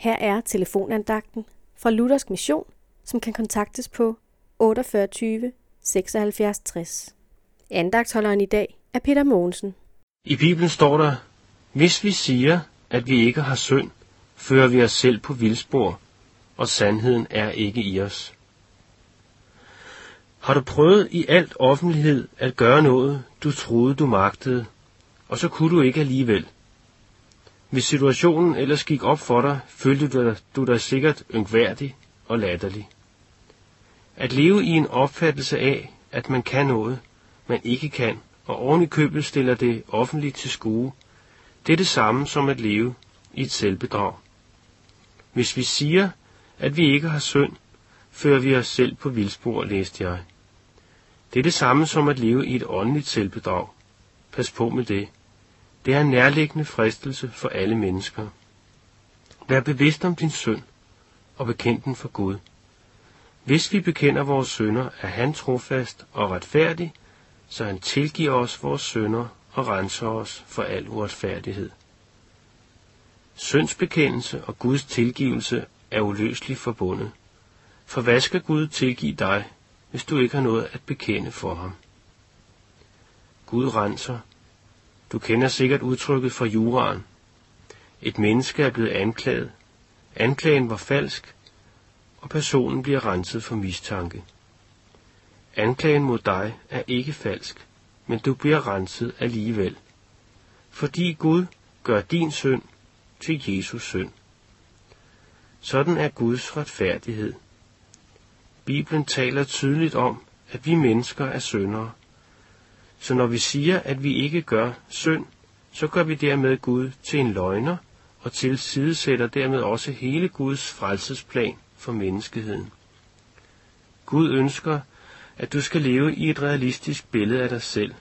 Her er telefonandagten fra Luthersk Mission, som kan kontaktes på 48 76 60. Andagtholderen i dag er Peter Mogensen. I Bibelen står der, hvis vi siger, at vi ikke har synd, fører vi os selv på vildspor, og sandheden er ikke i os. Har du prøvet i alt offentlighed at gøre noget, du troede, du magtede, og så kunne du ikke alligevel? Hvis situationen ellers gik op for dig, følte du dig, du dig sikkert yngværdig og latterlig. At leve i en opfattelse af, at man kan noget, man ikke kan, og oven i købet stiller det offentligt til skue, det er det samme som at leve i et selvbedrag. Hvis vi siger, at vi ikke har synd, fører vi os selv på vildspor, læste jeg. Det er det samme som at leve i et åndeligt selvbedrag. Pas på med det. Det er en nærliggende fristelse for alle mennesker. Vær bevidst om din synd og bekend den for Gud. Hvis vi bekender vores synder, er han trofast og retfærdig, så han tilgiver os vores synder og renser os for al uretfærdighed. Syndsbekendelse og Guds tilgivelse er uløseligt forbundet. For hvad skal Gud tilgive dig, hvis du ikke har noget at bekende for ham? Gud renser. Du kender sikkert udtrykket fra juraen. Et menneske er blevet anklaget. Anklagen var falsk, og personen bliver renset for mistanke. Anklagen mod dig er ikke falsk, men du bliver renset alligevel. Fordi Gud gør din synd til Jesus synd. Sådan er Guds retfærdighed. Bibelen taler tydeligt om, at vi mennesker er syndere. Så når vi siger, at vi ikke gør synd, så gør vi dermed Gud til en løgner og tilsidesætter dermed også hele Guds frelsesplan for menneskeheden. Gud ønsker, at du skal leve i et realistisk billede af dig selv,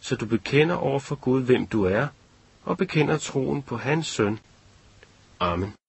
så du bekender over for Gud, hvem du er, og bekender troen på hans søn. Amen.